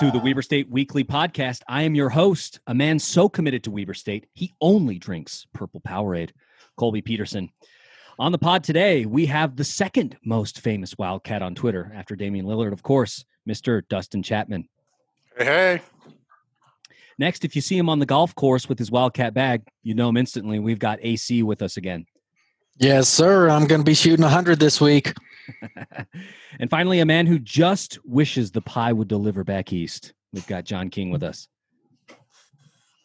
Welcome, Wildcats, to the Weber State Weekly Podcast. I am your host, a man so committed to Weber State, he only drinks purple Powerade, Colby Peterson. On the pod today, we have the second most famous Wildcat on Twitter, after Damian Lillard, of course, Mr. Dustin Chapman. Hey, hey. Next, if you see him on the golf course with his Wildcat bag, you know him instantly. We've got AC with us again. Yes, sir. I'm going to be shooting 100 this week. and finally, a man who just wishes the pie would deliver back east. We've got John King with us.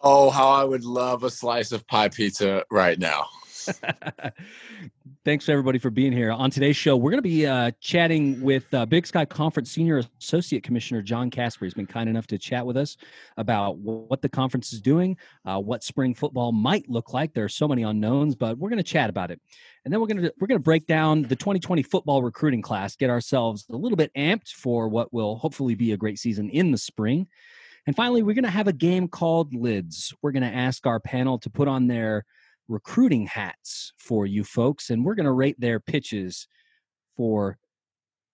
Oh, how I would love a slice of pie pizza right now. Thanks everybody for being here. On today's show, we're going to be uh, chatting with uh, Big Sky Conference Senior Associate Commissioner John Kasper. He's been kind enough to chat with us about what the conference is doing, uh, what spring football might look like. There are so many unknowns, but we're going to chat about it, and then we're going to we're going to break down the 2020 football recruiting class, get ourselves a little bit amped for what will hopefully be a great season in the spring. And finally, we're going to have a game called Lids. We're going to ask our panel to put on their recruiting hats for you folks, and we're going to rate their pitches for,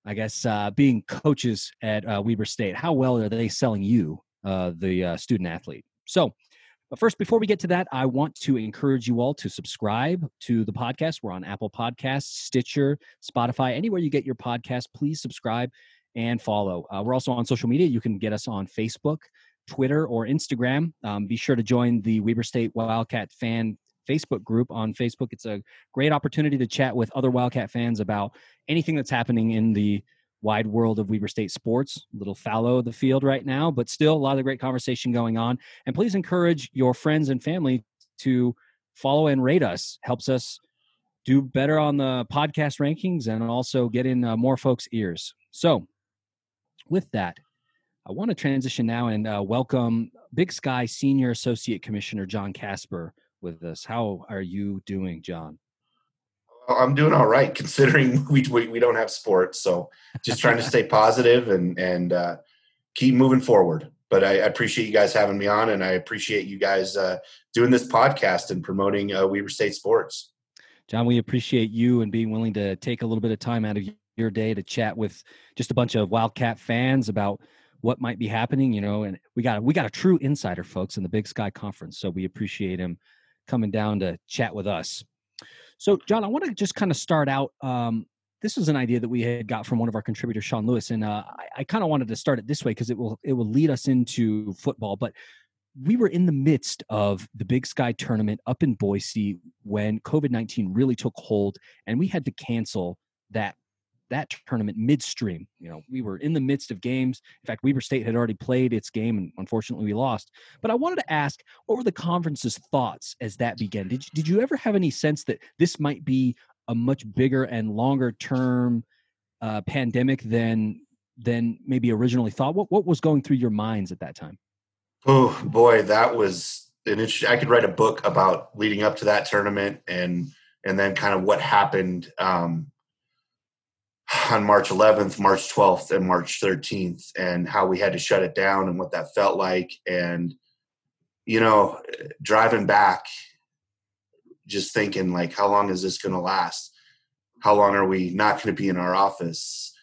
I guess, uh, being coaches at uh, Weber State. How well are they selling you, uh, the uh, student athlete? So, but first, before we get to that, I want to encourage you all to subscribe to the podcast. We're on Apple Podcasts, Stitcher, Spotify, anywhere you get your podcast. Please subscribe and follow. Uh, we're also on social media. You can get us on Facebook. Twitter or Instagram. Um, be sure to join the Weber State Wildcat fan Facebook group on Facebook. It's a great opportunity to chat with other Wildcat fans about anything that's happening in the wide world of Weber State sports. A little fallow the field right now, but still a lot of great conversation going on. And please encourage your friends and family to follow and rate us. Helps us do better on the podcast rankings and also get in uh, more folks' ears. So, with that, I want to transition now and uh, welcome Big Sky Senior Associate Commissioner John Kasper with us. How are you doing, John? I'm doing all right considering we, we, we don't have sports. So just trying to stay positive and and uh, keep moving forward. But I, I, appreciate you guys having me on, and I appreciate you guys uh, doing this podcast and promoting uh, Weber State sports. John, we appreciate you and being willing to take a little bit of time out of your day to chat with just a bunch of Wildcat fans about what might be happening. You know, and we got we got a true insider, folks, in the Big Sky Conference. So we appreciate him coming down to chat with us. So, John, I want to just kind of start out. Um, this was an idea that we had got from one of our contributors, Sean Lewis, and uh, I, I kind of wanted to start it this way because it will it will lead us into football. But we were in the midst of the Big Sky tournament up in Boise when COVID nineteen really took hold, and we had to cancel that that tournament midstream. You know, we were in the midst of games. In fact, Weber State had already played its game, and unfortunately, we lost. But I wanted to ask, what were the conference's thoughts as that began? Did did you ever have any sense that this might be a much bigger and longer term uh, pandemic than than maybe originally thought? What what was going through your minds at that time? Oh boy, that was an interesting. I could write a book about leading up to that tournament and and then kind of what happened. Um, on March 11th, March 12th, and March 13th, and how we had to shut it down and what that felt like. And, you know, driving back, just thinking, like, how long is this going to last? How long are we not going to be in our office?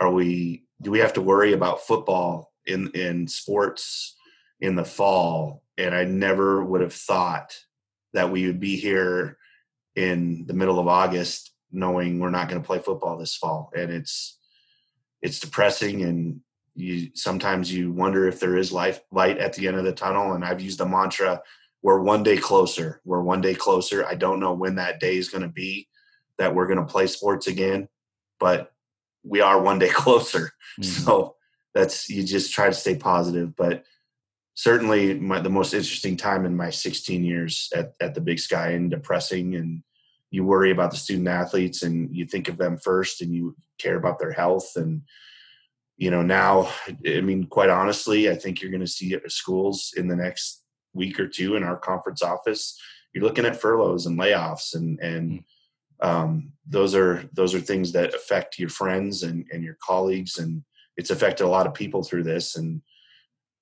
Are we, do we have to worry about football in, in sports in the fall? And I never would have thought that we would be here in the middle of August knowing we're not going to play football this fall and it's it's depressing and you sometimes you wonder if there is life light at the end of the tunnel and i've used the mantra we're one day closer we're one day closer i don't know when that day is going to be that we're going to play sports again but we are one day closer mm-hmm. so that's you just try to stay positive but certainly my, the most interesting time in my 16 years at, at the big sky and depressing and you worry about the student athletes and you think of them first and you care about their health and you know now i mean quite honestly i think you're going to see schools in the next week or two in our conference office you're looking at furloughs and layoffs and and mm. um, those are those are things that affect your friends and and your colleagues and it's affected a lot of people through this and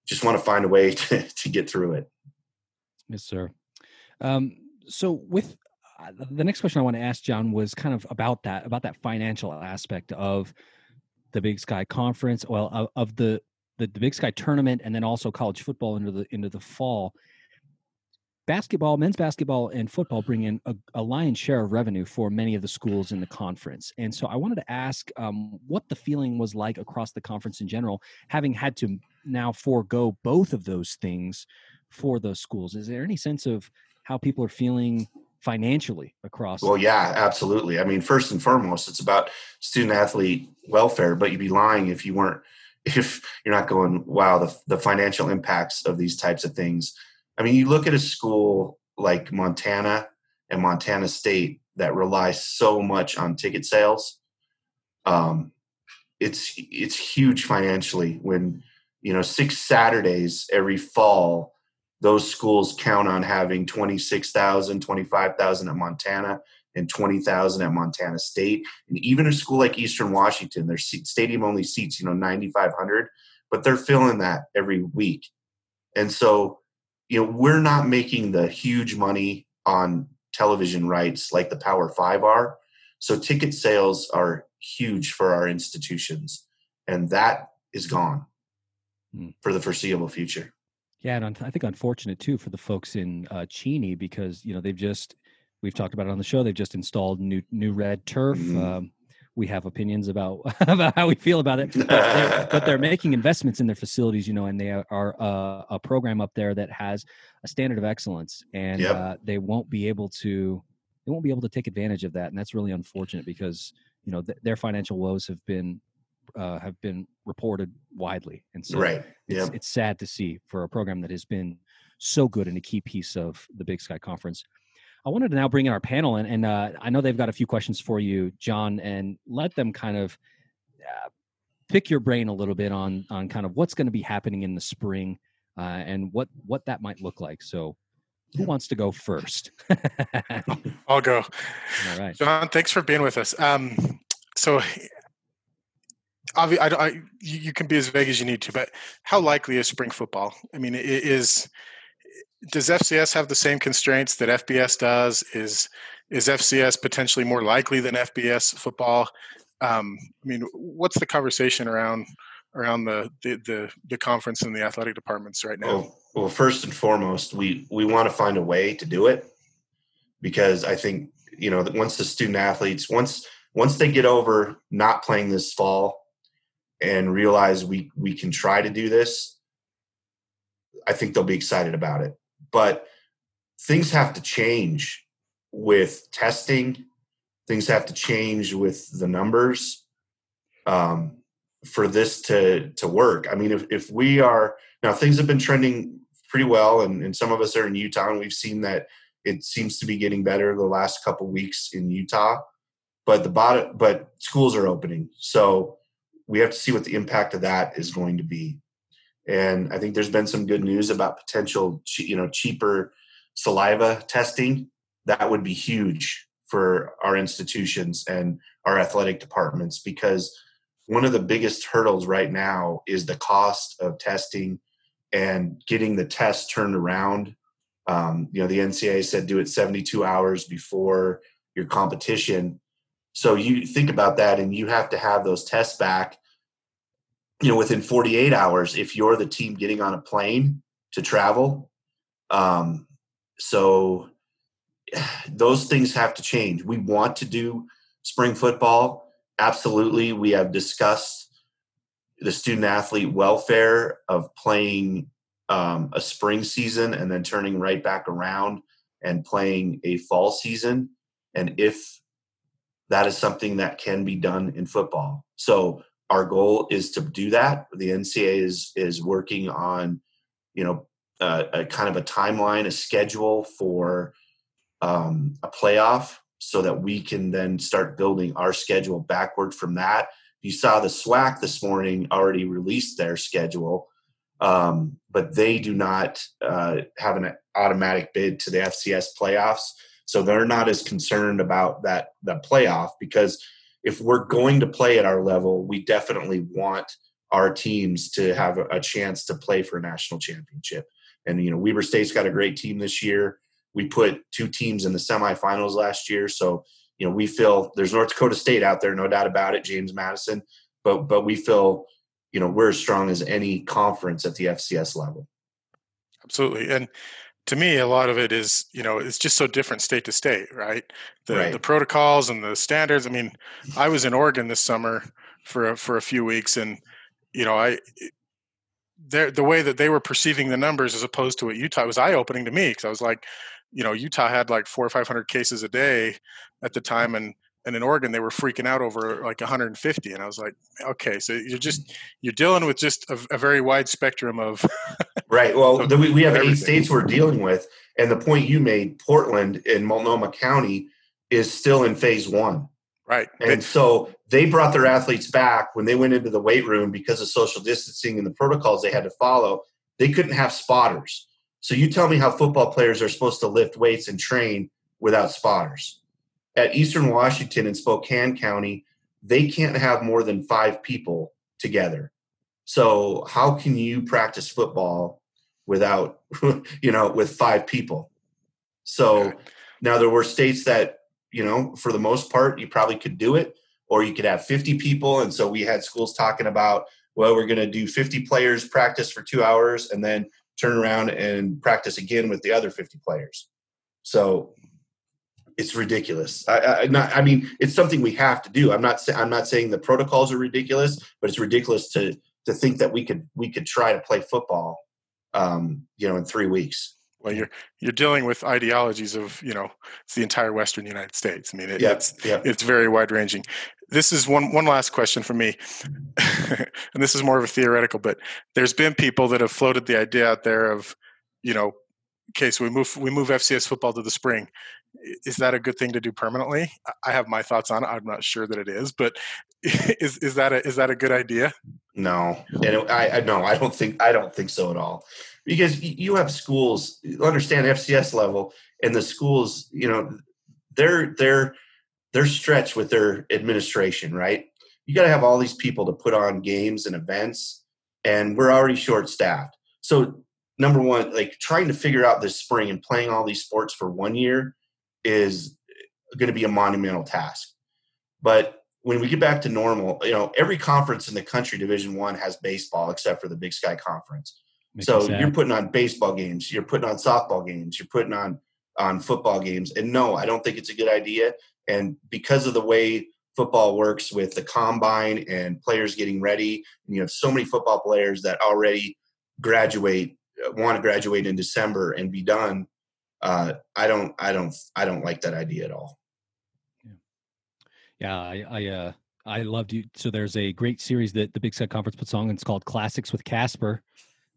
just want to find a way to, to get through it yes sir um, so with the next question I want to ask John was kind of about that, about that financial aspect of the Big Sky Conference, well, of, of the the, the Big Sky tournament and then also college football into the into the fall. Basketball, men's basketball, and football bring in a, a lion's share of revenue for many of the schools in the conference. And so I wanted to ask um, what the feeling was like across the conference in general, having had to now forego both of those things for those schools. Is there any sense of how people are feeling financially across? Well, yeah, absolutely. I mean, first and foremost, it's about student athlete welfare, but you'd be lying if you weren't if you're not going, wow, the, the financial impacts of these types of things. I mean, you look at a school like Montana and Montana State that relies so much on ticket sales. Um, it's it's huge financially when you know six Saturdays every fall those schools count on having 26,000, 25,000 at Montana and 20,000 at Montana State. And even a school like Eastern Washington, their stadium only seats, you know, 9,500, but they're filling that every week. And so, you know, we're not making the huge money on television rights like the Power Five are. So ticket sales are huge for our institutions. And that is gone hmm. for the foreseeable future. Yeah, and I think unfortunate too for the folks in uh, Cheney because you know they've just we've talked about it on the show. They've just installed new new red turf. Mm-hmm. Um, we have opinions about about how we feel about it, but they're, but they're, making investments in their facilities, you know, and they are uh, a program up there that has a standard of excellence, and yep. uh, they won't be able to they won't be able to take advantage of that, and that's really unfortunate because you know th- their financial woes have been uh, have been reported widely, and so right. yeah. it's, it's sad to see for a program that has been so good and a key piece of the Big Sky Conference. I wanted to now bring in our panel, and, and uh, I know they've got a few questions for you, John, and let them kind of uh, pick your brain a little bit on on kind of what's going to be happening in the spring uh, and what what that might look like. So, who wants to go first? I'll go. All right, John. Thanks for being with us. Um, so obviously, I, I, you can be as vague as you need to, but how likely is spring football? I mean, is does FCS have the same constraints that FBS does? Is is FCS potentially more likely than FBS football? Um, I mean, what's the conversation around around the, the the, the conference and the athletic departments right now? Well, well, first and foremost, we we want to find a way to do it because I think you know once the student athletes once once they get over not playing this fall and realize we we can try to do this, I think they'll be excited about it. But things have to change with testing. Things have to change with the numbers um, for this to to work. I mean, if if we are now, things have been trending pretty well, and, and some of us are in Utah, and we've seen that it seems to be getting better the last couple weeks in Utah. But the bottom, but schools are opening, so we have to see what the impact of that is going to be. And I think there's been some good news about potential, you know, cheaper saliva testing. That would be huge for our institutions and our athletic departments because one of the biggest hurdles right now is the cost of testing and getting the test turned around. Um, you know, the NCAA said do it 72 hours before your competition. So you think about that, and you have to have those tests back, you know, within 48 hours if you're the team getting on a plane to travel. Um, so those things have to change. We want to do spring football. Absolutely. We have discussed the student athlete welfare of playing um, a spring season and then turning right back around and playing a fall season. And if that is something that can be done in football. So our goal is to do that. The NCAA is is working on, you know, uh, a kind of a timeline, a schedule for um, a playoff, so that we can then start building our schedule backward from that. You saw the SWAC this morning already released their schedule, um, but they do not uh, have an automatic bid to the FCS playoffs. So they're not as concerned about that that playoff because if we're going to play at our level, we definitely want our teams to have a, chance to play for a national championship. And you know, Weber State's got a great team this year. We put two teams in the semifinals last year, so you know we feel there's North Dakota State out there, no doubt about it, James Madison. But but we feel you know we're as strong as any conference at the FCS level. Absolutely, and to me, a lot of it is you know it's just so different state to state, right? The Right. the protocols and the standards. I mean, I was in Oregon this summer for a, for a few weeks, and you know I. The way that they were perceiving the numbers as opposed to what Utah was eye opening to me because I was like, you know, Utah had like four or five hundred cases a day at the time, and and in Oregon they were freaking out over like 150, and I was like, okay, so you're just you're dealing with just a, a very wide spectrum of Right. Well, Of the, we, we have eight states we're dealing with, and the point you made, Portland in Multnomah County, is still in phase one. right. And so they brought their athletes back when they went into the weight room because of social distancing and the protocols they had to follow. They couldn't have spotters. So you tell me how football players are supposed to lift weights and train without spotters. At Eastern Washington and Spokane County, they can't have more than five people together. So how can you practice football without, you know, with five people? So now there were states that, you know, for the most part, you probably could do it, or you could have 50 people. And so we had schools talking about, well, we're going to do 50 players practice for two hours and then turn around and practice again with the other 50 players. So it's ridiculous. I, I not. I mean, it's something we have to do. I'm not. Sa- I'm not saying the protocols are ridiculous, but it's ridiculous to to think that we could we could try to play football, um, you know, in three weeks. Well, you're you're dealing with ideologies of you know it's the entire Western United States. I mean, it, Yeah, it's yeah. it's very wide ranging. This is one one last question for me, and this is more of a theoretical. But there's been people that have floated the idea out there of, you know, okay, so we move we move FCS football to the spring. Is that a good thing to do permanently? I- have my thoughts on it. I'm not sure that it is, but is is that a is that a good idea? No, and I, I no, I don't think I don't think so at all. Because you have schools understand FCS level, and the schools, you know, they're they're they're stretched with their administration, right? You got to have all these people to put on games and events, and we're already short staffed. So number one, like trying to figure out this spring and playing all these sports for one year is going to be a monumental task. But when we get back to normal, you know, every conference in the country, Division One, has baseball except for the Big Sky Conference. Makes so you're putting on baseball games, you're putting on softball games, you're putting on on football games. And no, I don't think it's a good idea. And because of the way football works with the combine and players getting ready, and you have so many football players that already graduate, want to graduate in December and be done. Uh, I don't, I don't, I don't like that idea at all. Yeah, I I uh I loved you. So there's a great series that the Big Sky Conference puts on. It's called Classics with Kasper.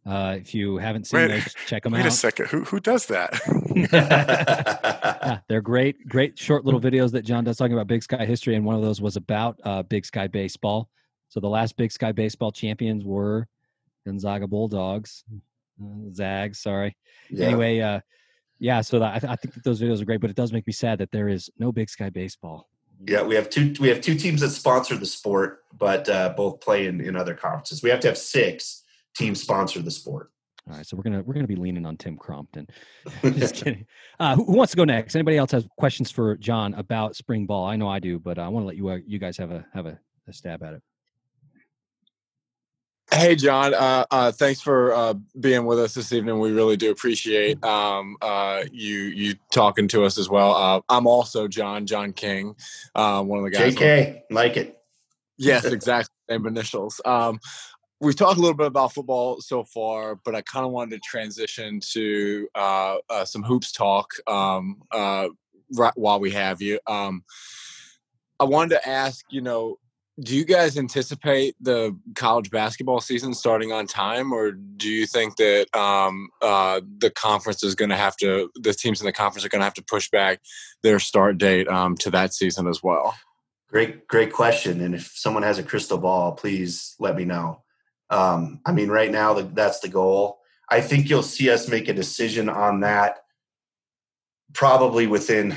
Uh, if you haven't seen Wait- those, check them out. Wait a second. Who who does that? yeah, they're great, great short little videos that John does talking about Big Sky history, and one of those was about uh, Big Sky baseball. So the last Big Sky baseball champions were Gonzaga Bulldogs, uh, Zags. Sorry. Yeah. Anyway, uh, yeah. So that, I, I think that those videos are great, but it does make me sad that there is no Big Sky baseball. Yeah, we have two. We have two teams that sponsor the sport, but uh, both play in, in other conferences. We have to have six teams sponsor the sport. All right, so we're gonna we're gonna be leaning on Tim Crompton. Just kidding. Uh, who, who wants to go next? Anybody else has questions for John about spring ball? I know I do, but I want to let you uh, you guys have a have a, a stab at it. Hey, John. Uh, uh, thanks for uh, being with us this evening. We really do appreciate um, uh, you you talking to us as well. Uh, I'm also John John King, uh, one of the guys. JK, like it. Yes, exactly. Same initials. Um, we've talked a little bit about football so far, but I kind of wanted to transition to uh, uh, some hoops talk um, uh, right while we have you. Um, I wanted to ask, you know, do you guys anticipate the college basketball season starting on time, or do you think that um, uh, the conference is going to have to, the teams in the conference are going to have to push back their start date um, to that season as well? Great, great question. And if someone has a crystal ball, please let me know. Um, I mean, right now that's the goal. I think you'll see us make a decision on that probably within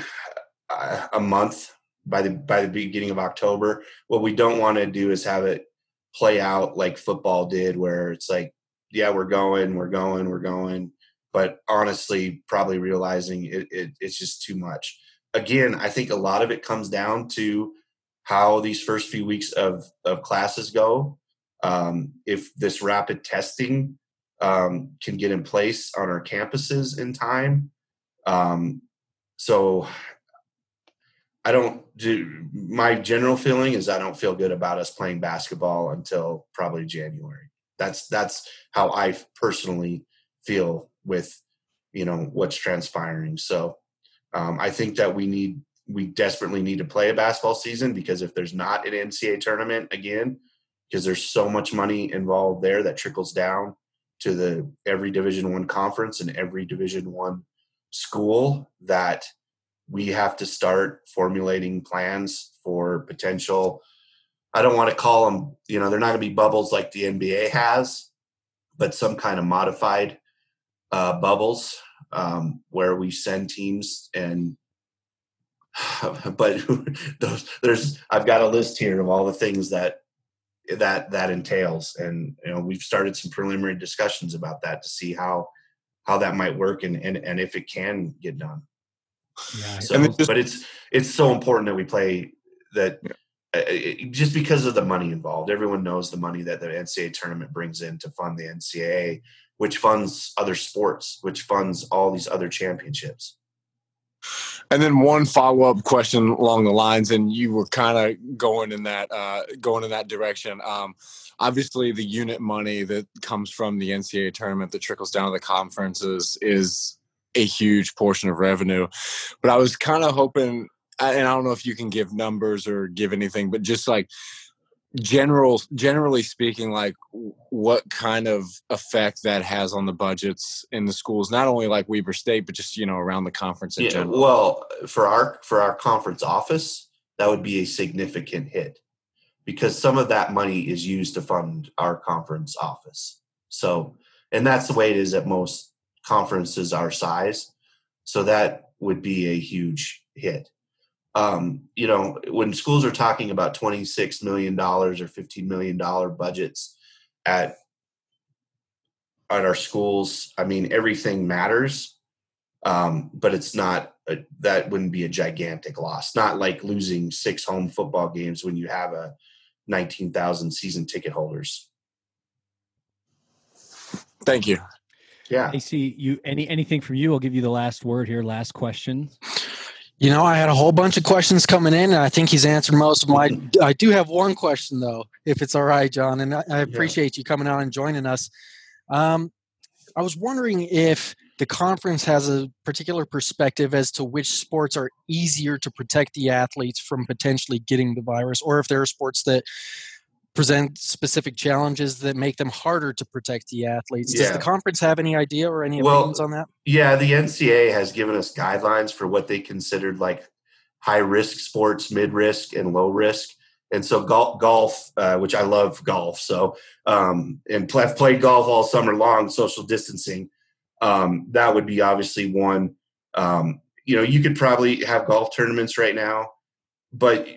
uh, a month by the by the beginning of October. What we don't want to do is have it play out like football did, where it's like, yeah, we're going, we're going, we're going, but honestly, probably realizing it, it it's just too much. Again, I think a lot of it comes down to how these first few weeks of of classes go. Um, if this rapid testing um, can get in place on our campuses in time, um, so I don't do. My general feeling is I don't feel good about us playing basketball until probably January. That's that's how I personally feel with you know what's transpiring. So um, I think that we need we desperately need to play a basketball season because if there's not an NCAA tournament again, because there's so much money involved there that trickles down to the every Division One conference and every Division One school that we have to start formulating plans for potential. I don't want to call them, you know, they're not going to be bubbles like the NBA has, but some kind of modified uh, bubbles um, where we send teams and but those, there's I've got a list here of all the things that that that entails, and you know we've started some preliminary discussions about that to see how how that might work and and, and if it can get done. Yeah, so, but it's it's so important that we play that. Yeah. Uh, just because of the money involved, everyone knows the money that the NCAA tournament brings in to fund the NCAA, which funds other sports, which funds all these other championships. And then one follow up question along the lines, and you were kind of going in that uh, going in that direction. Um, obviously, the unit money that comes from the NCAA tournament that trickles down to the conferences is a huge portion of revenue. But I was kind of hoping, and I don't know if you can give numbers or give anything, but just like general generally speaking like what kind of effect that has on the budgets in the schools not only like weber state but just you know around the conference in yeah, general well for our for our conference office that would be a significant hit because some of that money is used to fund our conference office so and that's the way it is at most conferences our size so that would be a huge hit um, you know, when schools are talking about $26 million or $15 million budgets at, at our schools, I mean, everything matters. Um, but it's not, a, that wouldn't be a gigantic loss. Not like losing six home football games when you have a 19,000 season ticket holders. Thank you. Yeah. AC, you any anything from you? I'll give you the last word here. Last question. You know, I had a whole bunch of questions coming in, and I think he's answered most of them. I, I do have one question, though, if it's all right, John, and I, I appreciate yeah. you coming out and joining us. Um, I was wondering if the conference has a particular perspective as to which sports are easier to protect the athletes from potentially getting the virus, or if there are sports that present specific challenges that make them harder to protect the athletes. Does the conference have any idea or any well, opinions on that? Yeah, the NCAA has given us guidelines for what they considered like high risk sports, mid risk, and low risk. And so golf, golf uh, which I love golf, so um, and play, I've played golf all summer long, social distancing. Um, that would be obviously one. Um, you know, you could probably have golf tournaments right now, but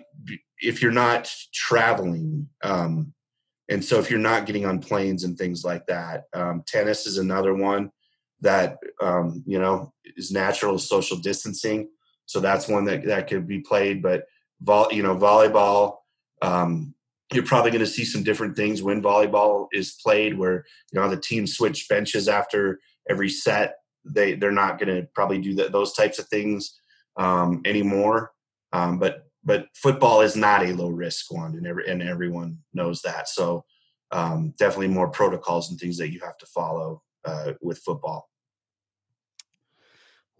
if you're not traveling um, and so if you're not getting on planes and things like that um, tennis is another one that um, you know is natural social distancing. So that's one that that could be played but vol- you know volleyball um, you're probably going to see some different things when volleyball is played where you know the team switch benches after every set. They they're not going to probably do that, those types of things um, anymore. Um, but but football is not a low risk one, and every, and everyone knows that. So um, definitely more protocols and things that you have to follow uh, with football.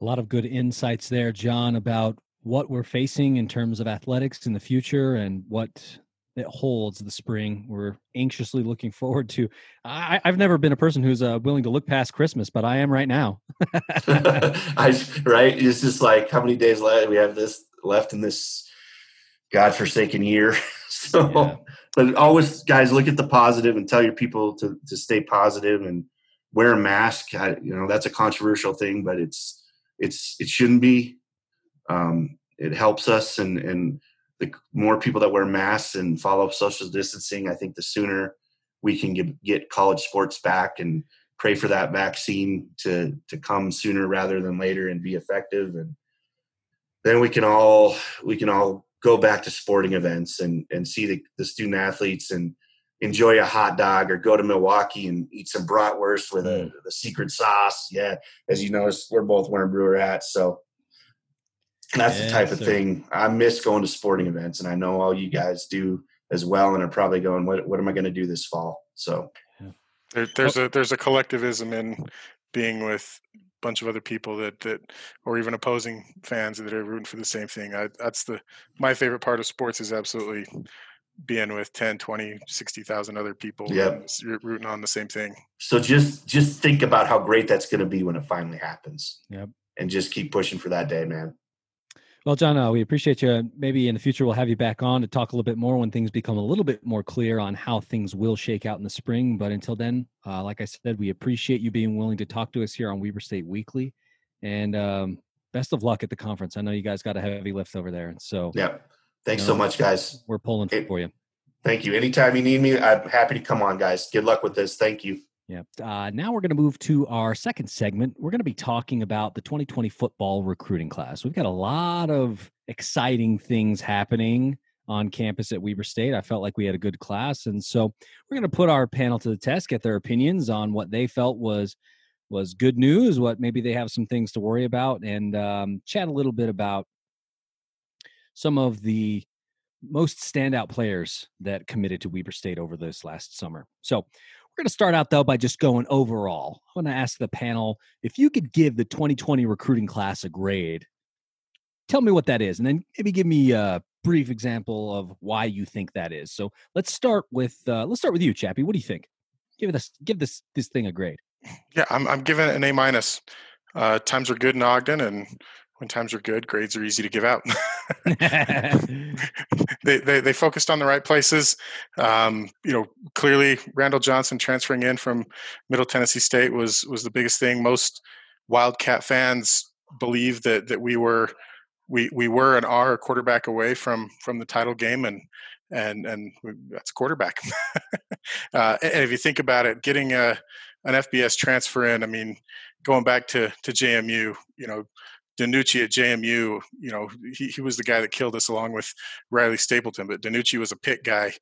A lot of good insights there, John, about what we're facing in terms of athletics in the future and what it holds the spring. We're anxiously looking forward to. I, have never been a person who's uh, willing to look past Christmas, but I am right now. I, right? It's just like how many days left we have this left in this godforsaken year. so, yeah. but always, guys, look at the positive and tell your people to to stay positive and wear a mask. I, you know, that's a controversial thing, but it's it's it shouldn't be. Um, it helps us, and and the more people that wear masks and follow social distancing, I think the sooner we can get get college sports back and pray for that vaccine to to come sooner rather than later and be effective and then we can all we can all go back to sporting events and and see the, the student athletes and enjoy a hot dog or go to Milwaukee and eat some bratwurst with a Mm. the secret sauce. Yeah, as you notice, we're both wearing Brewer hats, so that's the Yes, type of sir. thing I miss going to sporting events, and I know all you guys do as well, and are probably going, "What what am I going to do this fall?" So There, there's a there's a collectivism in being with a bunch of other people that that or even opposing fans that are rooting for the same thing. I, that's the my favorite part of sports is absolutely being with 10 20 60,000 other people yeah and s- rooting on the same thing so just just think about how great that's going to be when it finally happens. Yep. and just keep pushing for that day, man. Well, John, uh, we appreciate you. Maybe in the future we'll have you back on to talk a little bit more when things become a little bit more clear on how things will shake out in the spring. But until then, uh, like I said, we appreciate you being willing to talk to us here on Weber State Weekly, and um, best of luck at the conference. I know you guys got a heavy lift over there, and so Yep. Thanks No. so much, guys. we're pulling It- for you. Thank you. Anytime you need me, I'm happy to come on, guys. Good luck with this. Thank you. Yeah. Uh, now we're going to move to our second segment. We're going to be talking about the 2020 football recruiting class. We've got a lot of exciting things happening on campus at Weber State. I felt like we had a good class, and so we're going to put our panel to the test, get their opinions on what they felt was was good news, what maybe they have some things to worry about, and um, chat a little bit about some of the most standout players that committed to Weber State over this last summer. So we're going to start out though by just going overall. I'm going to ask the panel if you could give the 2020 recruiting class a grade. Tell me what that is, and then maybe give me a brief example of why you think that is. So let's start with uh, let's start with you, Chappie. What do you think? Give this give this this thing a grade. yeah i'm, I'm giving it an a minus uh, times are good in ogden and when times are good grades are easy to give out they, they they focused on the right places. Um, you know, clearly Randall Johnson transferring in from Middle Tennessee State was was the biggest thing. Most Wildcat fans believe that that we were we we were and are a quarterback away from from the title game and and and we, that's a quarterback. uh, and if you think about it, getting a an FBS transfer in, I mean, going back to to JMU, you know, DiNucci at JMU, you know, he, he was the guy that killed us along with Riley Stapleton, but DiNucci was a Pitt guy.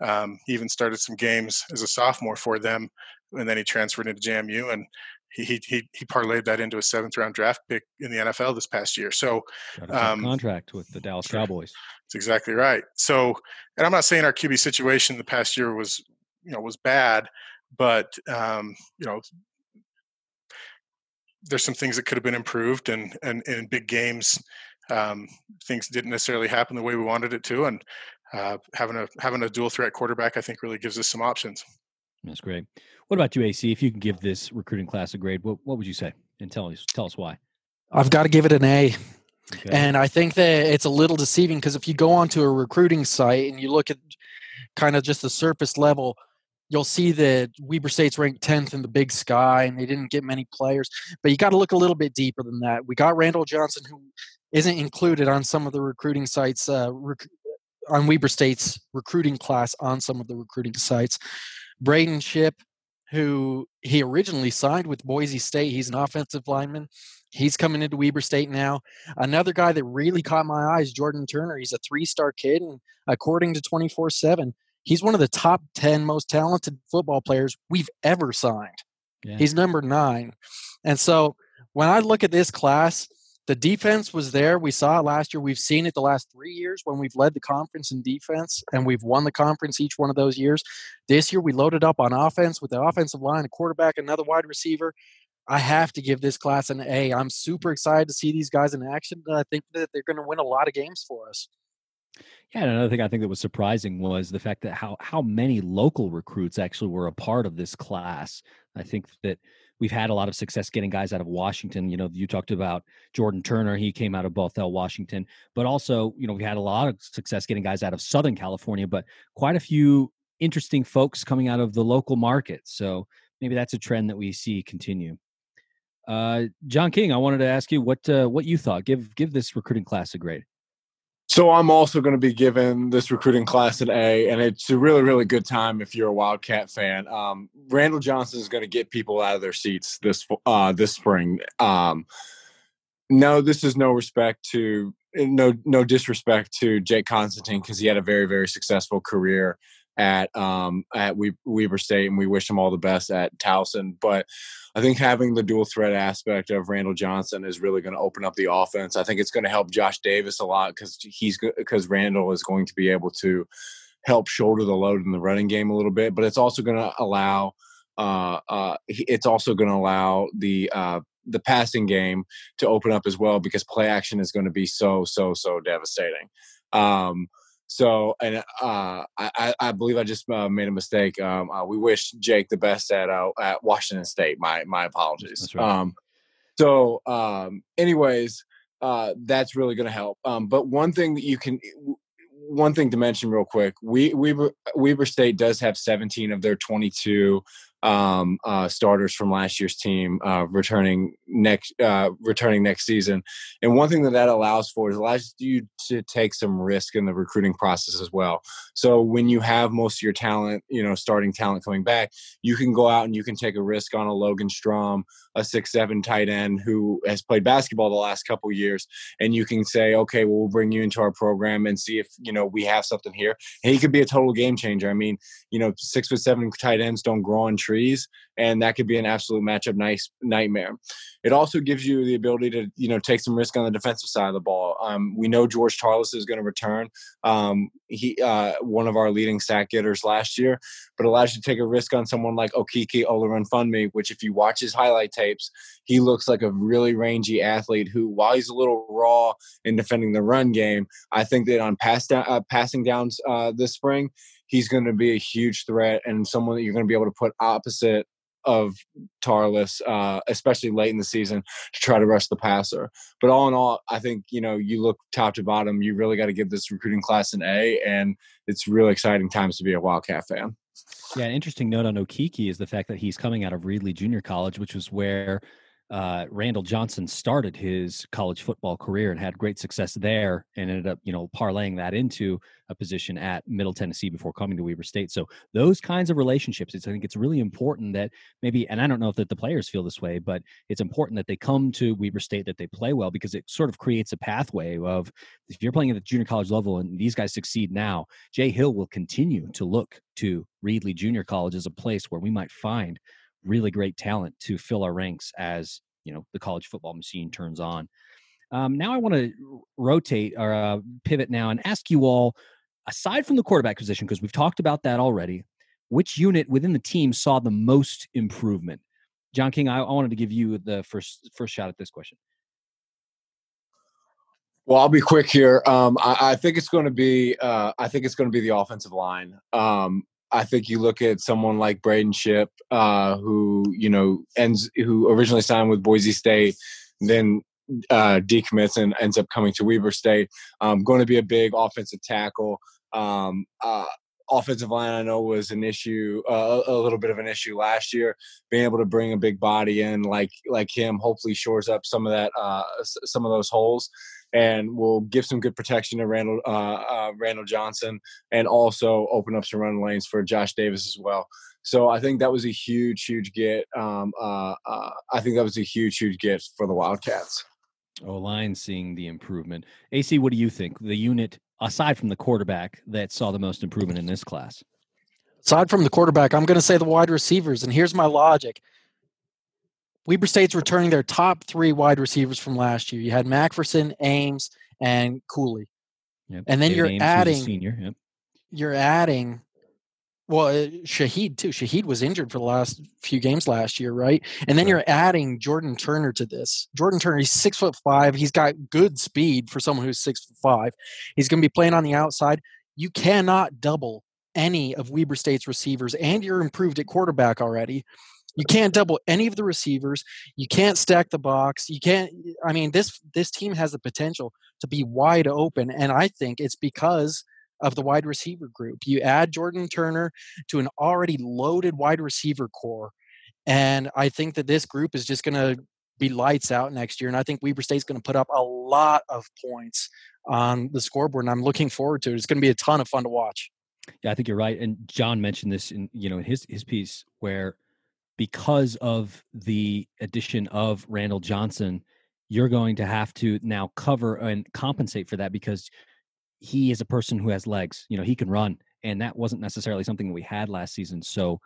Um, he even started some games as a sophomore for them, and then he transferred into JMU, and he he he, parlayed that into a seventh round draft pick in the NFL this past year. So Um, contract with the Dallas. Cowboys. that's exactly right. So, and I'm not saying our QB situation the past year was, you know, was bad, but um, you know, there's some things that could have been improved, and and in big games, um, things didn't necessarily happen the way we wanted it to, and uh, having a having a dual threat quarterback, I think, really gives us some options. That's great. What about you, AC? If you can give this recruiting class a grade, what, what would you say? And tell us tell us why. I've got to give it an A. Okay. And I think that it's a little deceiving because if you go onto a recruiting site and you look at kind of just the surface level, you'll see that Weber State's ranked 10th in the big sky and they didn't get many players. But you got to look a little bit deeper than that. We got Randall Johnson, who isn't included on some of the recruiting sites, uh, rec- on Weber State's recruiting class on some of the recruiting sites. Braden Ship, who he originally signed with Boise State, he's an offensive lineman. He's coming into Weber State now. Another guy that really caught my eye is Jordan Turner. He's a three star kid, and according to 24 7, he's one of the top 10 most talented football players we've ever signed. Yeah. He's number nine. And so when I look at this class, the defense was there. We saw it last year. We've seen it the last three years when we've led the conference in defense and we've won the conference each one of those years. This year we loaded up on offense with the offensive line, a quarterback, another wide receiver. I have to give this class an A. I'm super excited to see these guys in action. I think that they're going to win a lot of games for us. Yeah, and another thing I think that was surprising was the fact that how how many local recruits actually were a part of this class. I think that we've had a lot of success getting guys out of Washington. You know, you talked about Jordan Turner; he came out of Bothell, Washington. But also, you know, we had a lot of success getting guys out of Southern California. But quite a few interesting folks coming out of the local market. So maybe that's a trend that we see continue. Uh, John King, I wanted to ask you what uh, what you thought. Give give this recruiting class a grade. So I'm also going to be giving this recruiting class an A, and it's a really, really good time if you're a Wildcat fan. Um, Randall Johnson is going to get people out of their seats this uh, this spring. Um, no, this is no respect to no no disrespect to Jake Constantine because he had a very very successful career at um, at Weber State, and we wish him all the best at Towson. But I think having the dual threat aspect of Randall Johnson is really going to open up the offense. I think it's going to help Josh Davis a lot because he's because Randall is going to be able to help shoulder the load in the running game a little bit. But it's also going to allow uh, uh, it's also going to allow the uh, the passing game to open up as well because play action is going to be so so so devastating. Um, so, and uh, I, I believe I just uh, made a mistake. Um, uh, we wish Jake the best at uh, at Washington State. My my apologies. Right. Um, so, um, anyways, uh, that's really going to help. Um, but one thing that you can, one thing to mention real quick, we Weber Weber State does have 17 of their 22 um, uh, starters from last year's team uh, returning next uh, returning next season. And one thing that that allows for is allows you to take some risk in the recruiting process as well. So when you have most of your talent, you know, starting talent coming back, you can go out and you can take a risk on a Logan Strom, a six seven tight end who has played basketball the last couple years, and you can say, okay, well, we'll bring you into our program and see if you know we have something here. And he could be a total game changer. I mean, you know, six foot seven tight ends don't grow on trees, and that could be an absolute matchup nice nightmare. It also gives you the ability to you know take some risk on the defensive side of the ball. Um, we know George Tarlas is going to return. Um, he uh, one of our leading sack getters last year, but allows you to take a risk on someone like Okiki Olorunfunmi, which if you watch his highlight tapes, he looks like a really rangy athlete who, while he's a little raw in defending the run game, I think that on pass down, uh, passing downs uh, this spring, he's going to be a huge threat and someone that you're going to be able to put opposite of Tarlas, uh, especially late in the season, to try to rush the passer. But all in all, I think you know you look top to bottom, you really got to give this recruiting class an A, and it's really exciting times to be a Wildcat fan. Yeah, an interesting note on Okiki is the fact that he's coming out of Reedley Junior College, which was where uh, Randall Johnson started his college football career and had great success there, and ended up, you know, parlaying that into a position at Middle Tennessee before coming to Weber State. So those kinds of relationships, it's, I think it's really important that maybe, and I don't know if that the players feel this way, but it's important that they come to Weber State that they play well because it sort of creates a pathway of if you're playing at the junior college level and these guys succeed now, Jay Hill will continue to look to Reedley Junior College as a place where we might find really great talent to fill our ranks as you know the college football machine turns on. Um, now I want to rotate or uh, pivot now and ask you all, aside from the quarterback position, because we've talked about that already, which unit within the team saw the most improvement? John King, I, I wanted to give you the first first shot at this question. Well, I'll be quick here. Um, I, I, think it's going to be. Uh, I think it's going to be the offensive line. Um, I think you look at someone like Braden Ship, uh, who you know ends who originally signed with Boise State, then uh, decommits and ends up coming to Weber State. Um, going to be a big offensive tackle. Um, uh, offensive line, I know, was an issue, uh, a little bit of an issue last year. Being able to bring a big body in like like him, hopefully shores up some of that, uh, some of those holes and will give some good protection to Randall uh, uh, Randall Johnson, and also open up some run lanes for Josh Davis as well. So I think that was a huge, huge get. Um, uh, uh I think that was a huge, huge get for the Wildcats. Oh, line seeing the improvement. AC, what do you think? The unit aside from the quarterback that saw the most improvement in this class. Aside from the quarterback, I'm going to say the wide receivers, and here's my logic. Weber State's returning their top three wide receivers from last year. You had Macpherson, Ames, and Cooley. Yep. And then David you're Ames, adding senior. Yep. You're adding well, uh, Shaheed too. Shaheed was injured for the last few games last year, right? And then you're adding Jordan Turner to this. Jordan Turner, he's six foot five. He's got good speed for someone who's six foot five. He's going to be playing on the outside. You cannot double any of Weber State's receivers, and you're improved at quarterback already. You can't double any of the receivers. You can't stack the box. You can't. I mean, this this team has the potential to be wide open, and I think it's because of the wide receiver group. You add Jordan Turner to an already loaded wide receiver core, and I think that this group is just going to be lights out next year. And I think Weber State's going to put up a lot of points on the scoreboard, and I'm looking forward to it. It's going to be a ton of fun to watch. Yeah, I think you're right. And John mentioned this in you know his his piece where because of the addition of Randall Johnson, you're going to have to now cover and compensate for that because he is a person who has legs. You know, he can run and that wasn't necessarily something that we had last season. So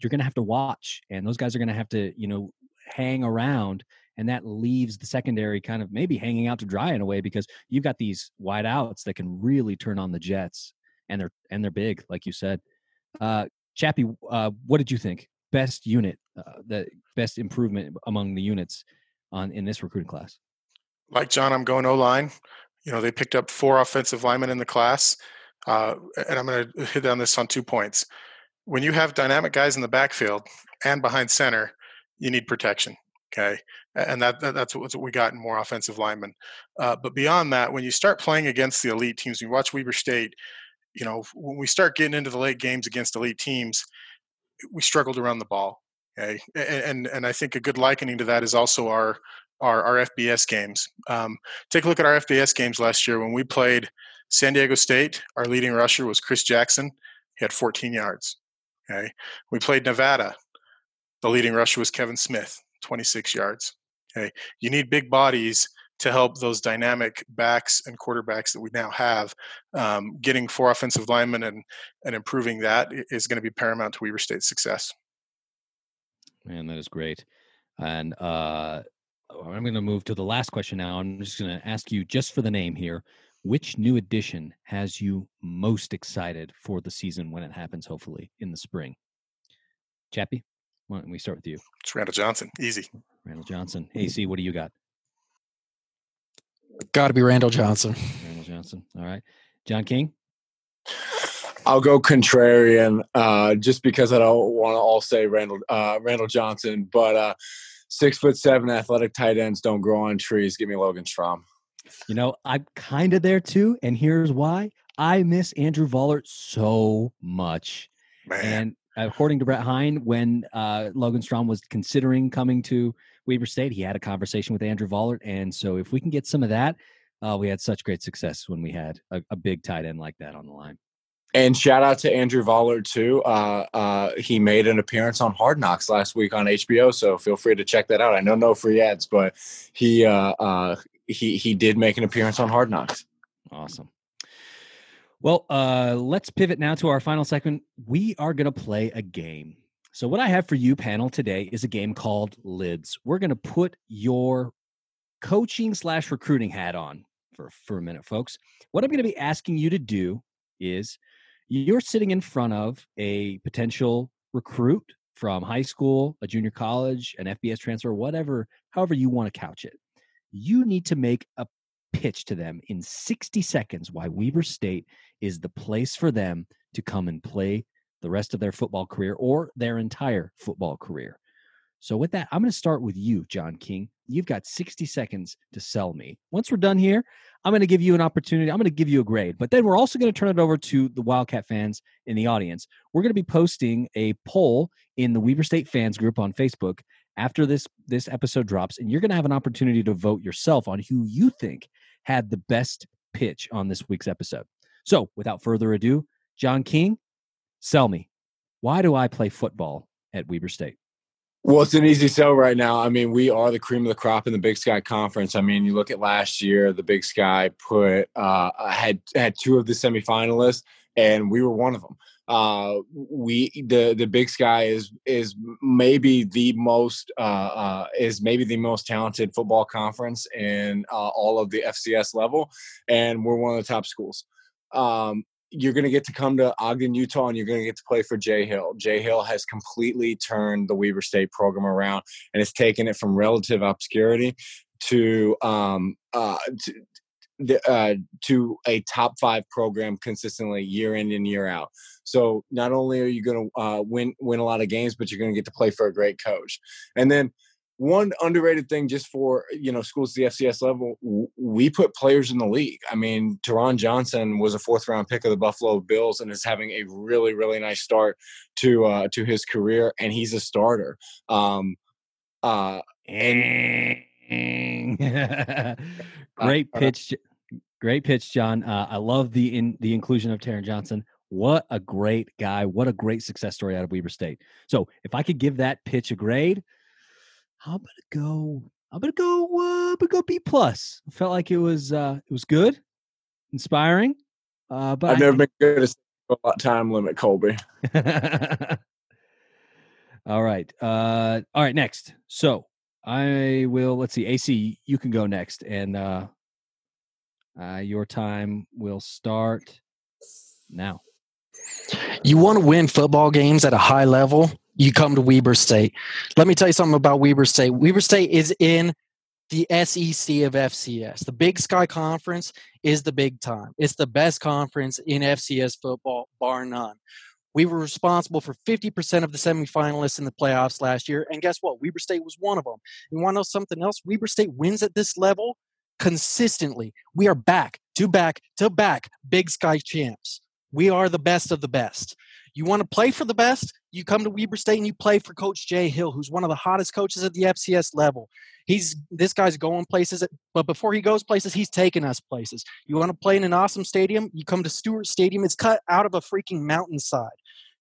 you're going to have to watch, and those guys are going to have to, you know, hang around, and that leaves the secondary kind of maybe hanging out to dry in a way because you've got these wide outs that can really turn on the Jets, and they're and they're big, like you said. Uh, Chappie, uh, what did you think? Best unit, uh, the best improvement among the units on in this recruiting class. Like John, I'm going O line. You know, they picked up four offensive linemen in the class, uh, and I'm going to hit on this on two points. When you have dynamic guys in the backfield and behind center, you need protection. Okay, and that, that that's what we got in more offensive linemen. Uh, but beyond that, when you start playing against the elite teams, you watch Weber State. You know, when we start getting into the late games against elite teams, we struggled around the ball. Okay, and and I think a good likening to that is also our our, our FBS games. Um, take a look at our FBS games last year when we played San Diego State. Our leading rusher was Chris Jackson. He had 14 yards. Okay, we played Nevada. The leading rusher was Kevin Smith, 26 yards. Okay, you need big bodies to help those dynamic backs and quarterbacks that we now have. Um, getting four offensive linemen and and improving that is going to be paramount to Weber State's success. Man, that is great. And uh, I'm going to move to the last question now. I'm just going to ask you, just for the name here, which new addition has you most excited for the season when it happens, hopefully in the spring? Chappie, why don't we start with you? It's Randall Johnson. Easy. Randall Johnson. AC, what do you got? Got to be Randall Johnson. Randall Johnson. All right. John King? I'll go contrarian, uh, just because I don't want to all say Randall uh, Randall Johnson, but uh, six foot seven athletic tight ends don't grow on trees. Give me Logan Strom. You know, I'm kind of there too, and here's why: I miss Andrew Vollert so much. Man. And according to Brett Hein, when uh, Logan Strom was considering coming to Weber State, he had a conversation with Andrew Vollert, and so if we can get some of that, uh, we had such great success when we had a, a big tight end like that on the line. And shout out to Andrew Vollert too. Uh, uh, he made an appearance on Hard Knocks last week on HBO, so feel free to check that out. I know no free ads, but he uh, uh he he did make an appearance on Hard Knocks. Awesome. Well, uh, let's pivot now to our final segment. We are going to play a game. So, what I have for you, panel, today is a game called Lids. We're going to put your coaching slash recruiting hat on for for a minute, folks. What I'm going to be asking you to do is you're sitting in front of a potential recruit from high school, a junior college, an FBS transfer, whatever, however you want to couch it. You need to make a pitch to them in 60 seconds why Weber State is the place for them to come and play the rest of their football career or their entire football career. So, with that, I'm going to start with you, John King. You've got 60 seconds to sell me. Once we're done here, I'm going to give you an opportunity. I'm going to give you a grade, but then we're also going to turn it over to the Wildcat fans in the audience. We're going to be posting a poll in the Weber State fans group on Facebook after this this episode drops, and you're going to have an opportunity to vote yourself on who you think had the best pitch on this week's episode. So, without further ado, John King, sell me. Why do I play football at Weber State? Well, it's an easy sell right now. I mean, we are the cream of the crop in the Big Sky Conference. I mean, you look at last year, the Big Sky put uh, had had two of the semifinalists, and we were one of them. Uh, we the the Big Sky is is maybe the most uh, uh, is maybe the most talented football conference in uh, all of the FCS level, and we're one of the top schools. Um, you're going to get to come to Ogden, Utah, and you're going to get to play for Jay Hill. Jay Hill has completely turned the Weber State program around and has taken it from relative obscurity to um, uh, to, uh, to a top five program consistently year in and year out. So not only are you going to uh, win win a lot of games, but you're going to get to play for a great coach. And then one underrated thing just for you know schools at the FCS level, we put players in the league. I mean, Taron Johnson was a fourth round pick of the Buffalo Bills and is having a really really nice start to uh, to his career, and he's a starter. Um, uh, and great pitch, great pitch, John. Uh, I love the in the inclusion of Taron Johnson. What a great guy! What a great success story out of Weber State. So, if I could give that pitch a grade I'm gonna go. I'm gonna go. Uh, I'm gonna go B plus. I felt like it was uh, it was good, inspiring. Uh, but I've never been good at time limit, Colby. all right. Uh, all right. Next. So I will. Let's see. AC, you can go next, and uh, uh, your time will start now. You want to win football games at a high level? You come to Weber State. Let me tell you something about Weber State. Weber State is in the SEC of FCS. The Big Sky Conference is the big time. It's the best conference in FCS football, bar none. We were responsible for 50% of the semifinalists in the playoffs last year. And guess what? Weber State was one of them. You want to know something else? Weber State wins at this level consistently. We are back to back to back Big Sky champs. We are the best of the best. You want to play for the best? You come to Weber State and you play for Coach Jay Hill, who's one of the hottest coaches at the FCS level. He's this guy's going places, but before he goes places, he's taking us places. You want to play in an awesome stadium? You come to Stewart Stadium. It's cut out of a freaking mountainside.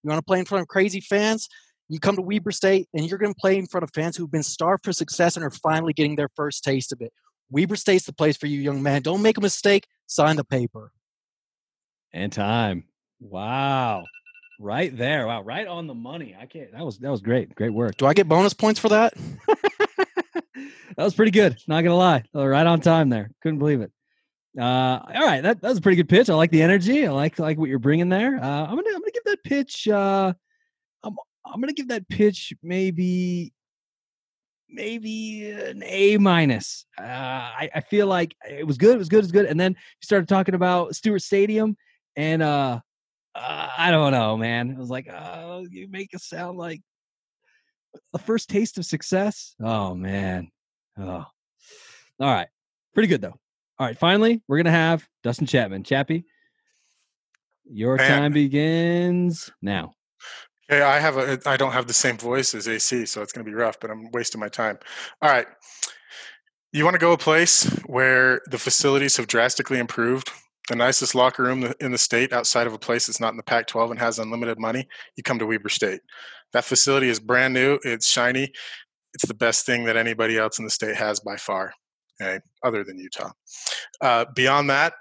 You want to play in front of crazy fans? You come to Weber State and you're going to play in front of fans who've been starved for success and are finally getting their first taste of it. Weber State's the place for you, young man. Don't make a mistake. Sign the paper. And time. Wow. Right there. Wow. Right on the money. I can't. That was that was great. Great work. Do I get bonus points for that? that was pretty good. Not gonna lie. Right on time there. Couldn't believe it. Uh, all right, that, that was a pretty good pitch. I like the energy. I like like what you're bringing there. Uh, I'm gonna I'm gonna give that pitch. Uh, I'm I'm gonna give that pitch maybe maybe an A minus. Uh, I I feel like it was good. It was good. It was good. And then you started talking about Stewart Stadium, and uh, uh I don't know, man. It was like, oh, you make it sound like the first taste of success. Oh man. Oh. All right. Pretty good though. All right. Finally, we're gonna have Dustin Chapman. Chappie, your man. time begins now. Okay, I have a I don't have the same voice as AC, so it's gonna be rough, but I'm wasting my time. All right. You want to go a place where the facilities have drastically improved, the nicest locker room in the state outside of a place that's not in the Pac 12 and has unlimited money, you come to Weber State. That facility is brand new, it's shiny, it's the best thing that anybody else in the state has by far, okay, other than Utah. Uh, beyond that,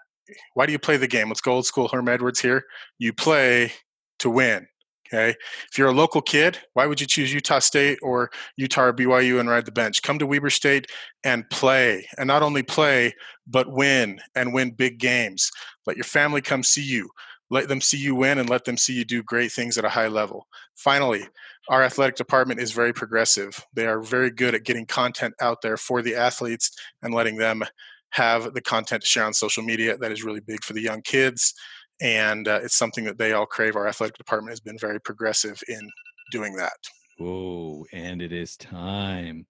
why do you play the game? Let's go old school Herm Edwards here. You play to win. Okay. If you're a local kid, why would you choose Utah State or Utah or BYU and ride the bench? Come to Weber State and play. And not only play, but win and win big games. Let your family come see you. Let them see you win and let them see you do great things at a high level. Finally, our athletic department is very progressive. They are very good at getting content out there for the athletes and letting them have the content to share on social media that is really big for the young kids and uh, it's something that they all crave. Our athletic department has been very progressive in doing that. Oh, and it is time.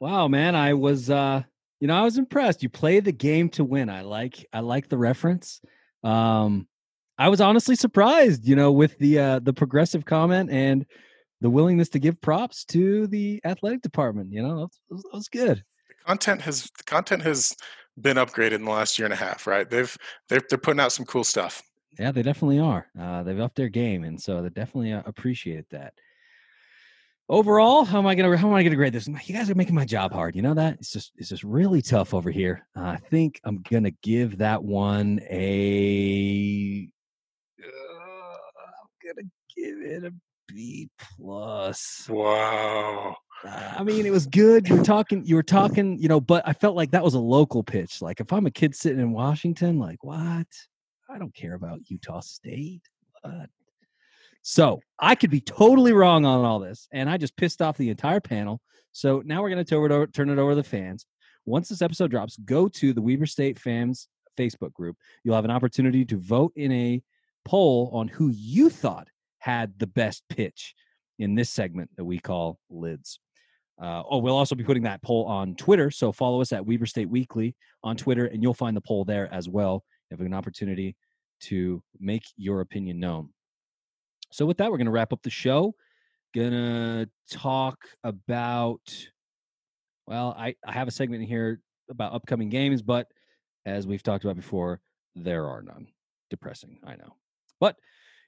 Wow, man, I was uh you know, I was impressed. You play the game to win. I like I like the reference. Um I was honestly surprised, you know, with the uh the progressive comment and the willingness to give props to the athletic department, you know. That was, that was good. The content has the content has been upgraded in the last year and a half, right? They've they're they're putting out some cool stuff. Yeah, they definitely are. Uh, they've upped their game, and so they definitely uh, appreciate that. Overall, how am I gonna how am I gonna grade this? You guys are making my job hard. You know that it's just it's just really tough over here. Uh, I think I'm gonna give that one a. am gonna give it a B plus. Wow. I mean, it was good. You were talking, you were talking, you know, but I felt like that was a local pitch. Like if I'm a kid sitting in Washington, like what? I don't care about Utah State. What? So I could be totally wrong on all this, and I just pissed off the entire panel. So now we're going to turn it over to the fans. Once this episode drops, go to the Weber State fans Facebook group. You'll have an opportunity to vote in a poll on who you thought had the best pitch in this segment that we call lids. Uh, oh, we'll also be putting that poll on Twitter. So follow us at Weber State Weekly on Twitter, and you'll find the poll there as well. You have an opportunity to make your opinion known. So with that, we're going to wrap up the show. Gonna talk about. Well, I, I have a segment in here about upcoming games, but as we've talked about before, there are none. Depressing, I know. But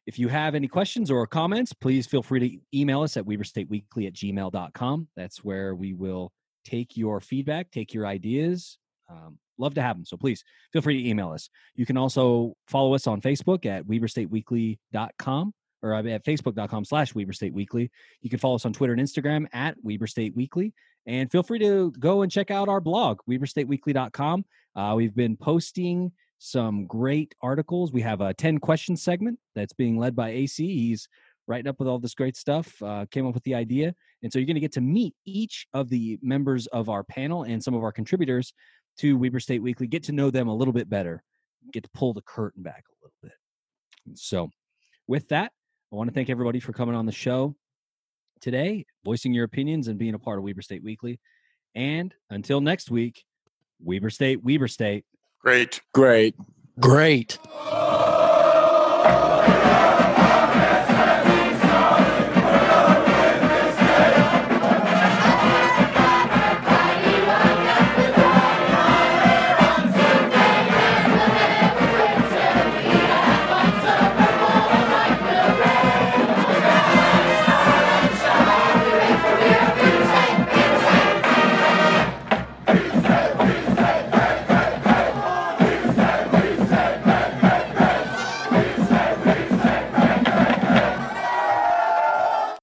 if you have any questions or comments, please feel free to email us at weberstateweekly at gmail.com. That's where we will take your feedback, take your ideas. Um, love to have them. So please feel free to email us. You can also follow us on Facebook at WeberStateWeekly.com or uh, at Facebook.com slash Weber State Weekly. You can follow us on Twitter and Instagram at Weber State Weekly. And feel free to go and check out our blog, WeberStateWeekly.com. Uh, we've been posting some great articles. We have a 10 question segment that's being led by AC. He's writing up with all this great stuff, uh, came up with the idea. And so you're going to get to meet each of the members of our panel and some of our contributors to Weber State Weekly, get to know them a little bit better, get to pull the curtain back a little bit. So, with that, I want to thank everybody for coming on the show today, voicing your opinions and being a part of Weber State Weekly. And until next week, Weber State, Weber State. Great. Great. Great.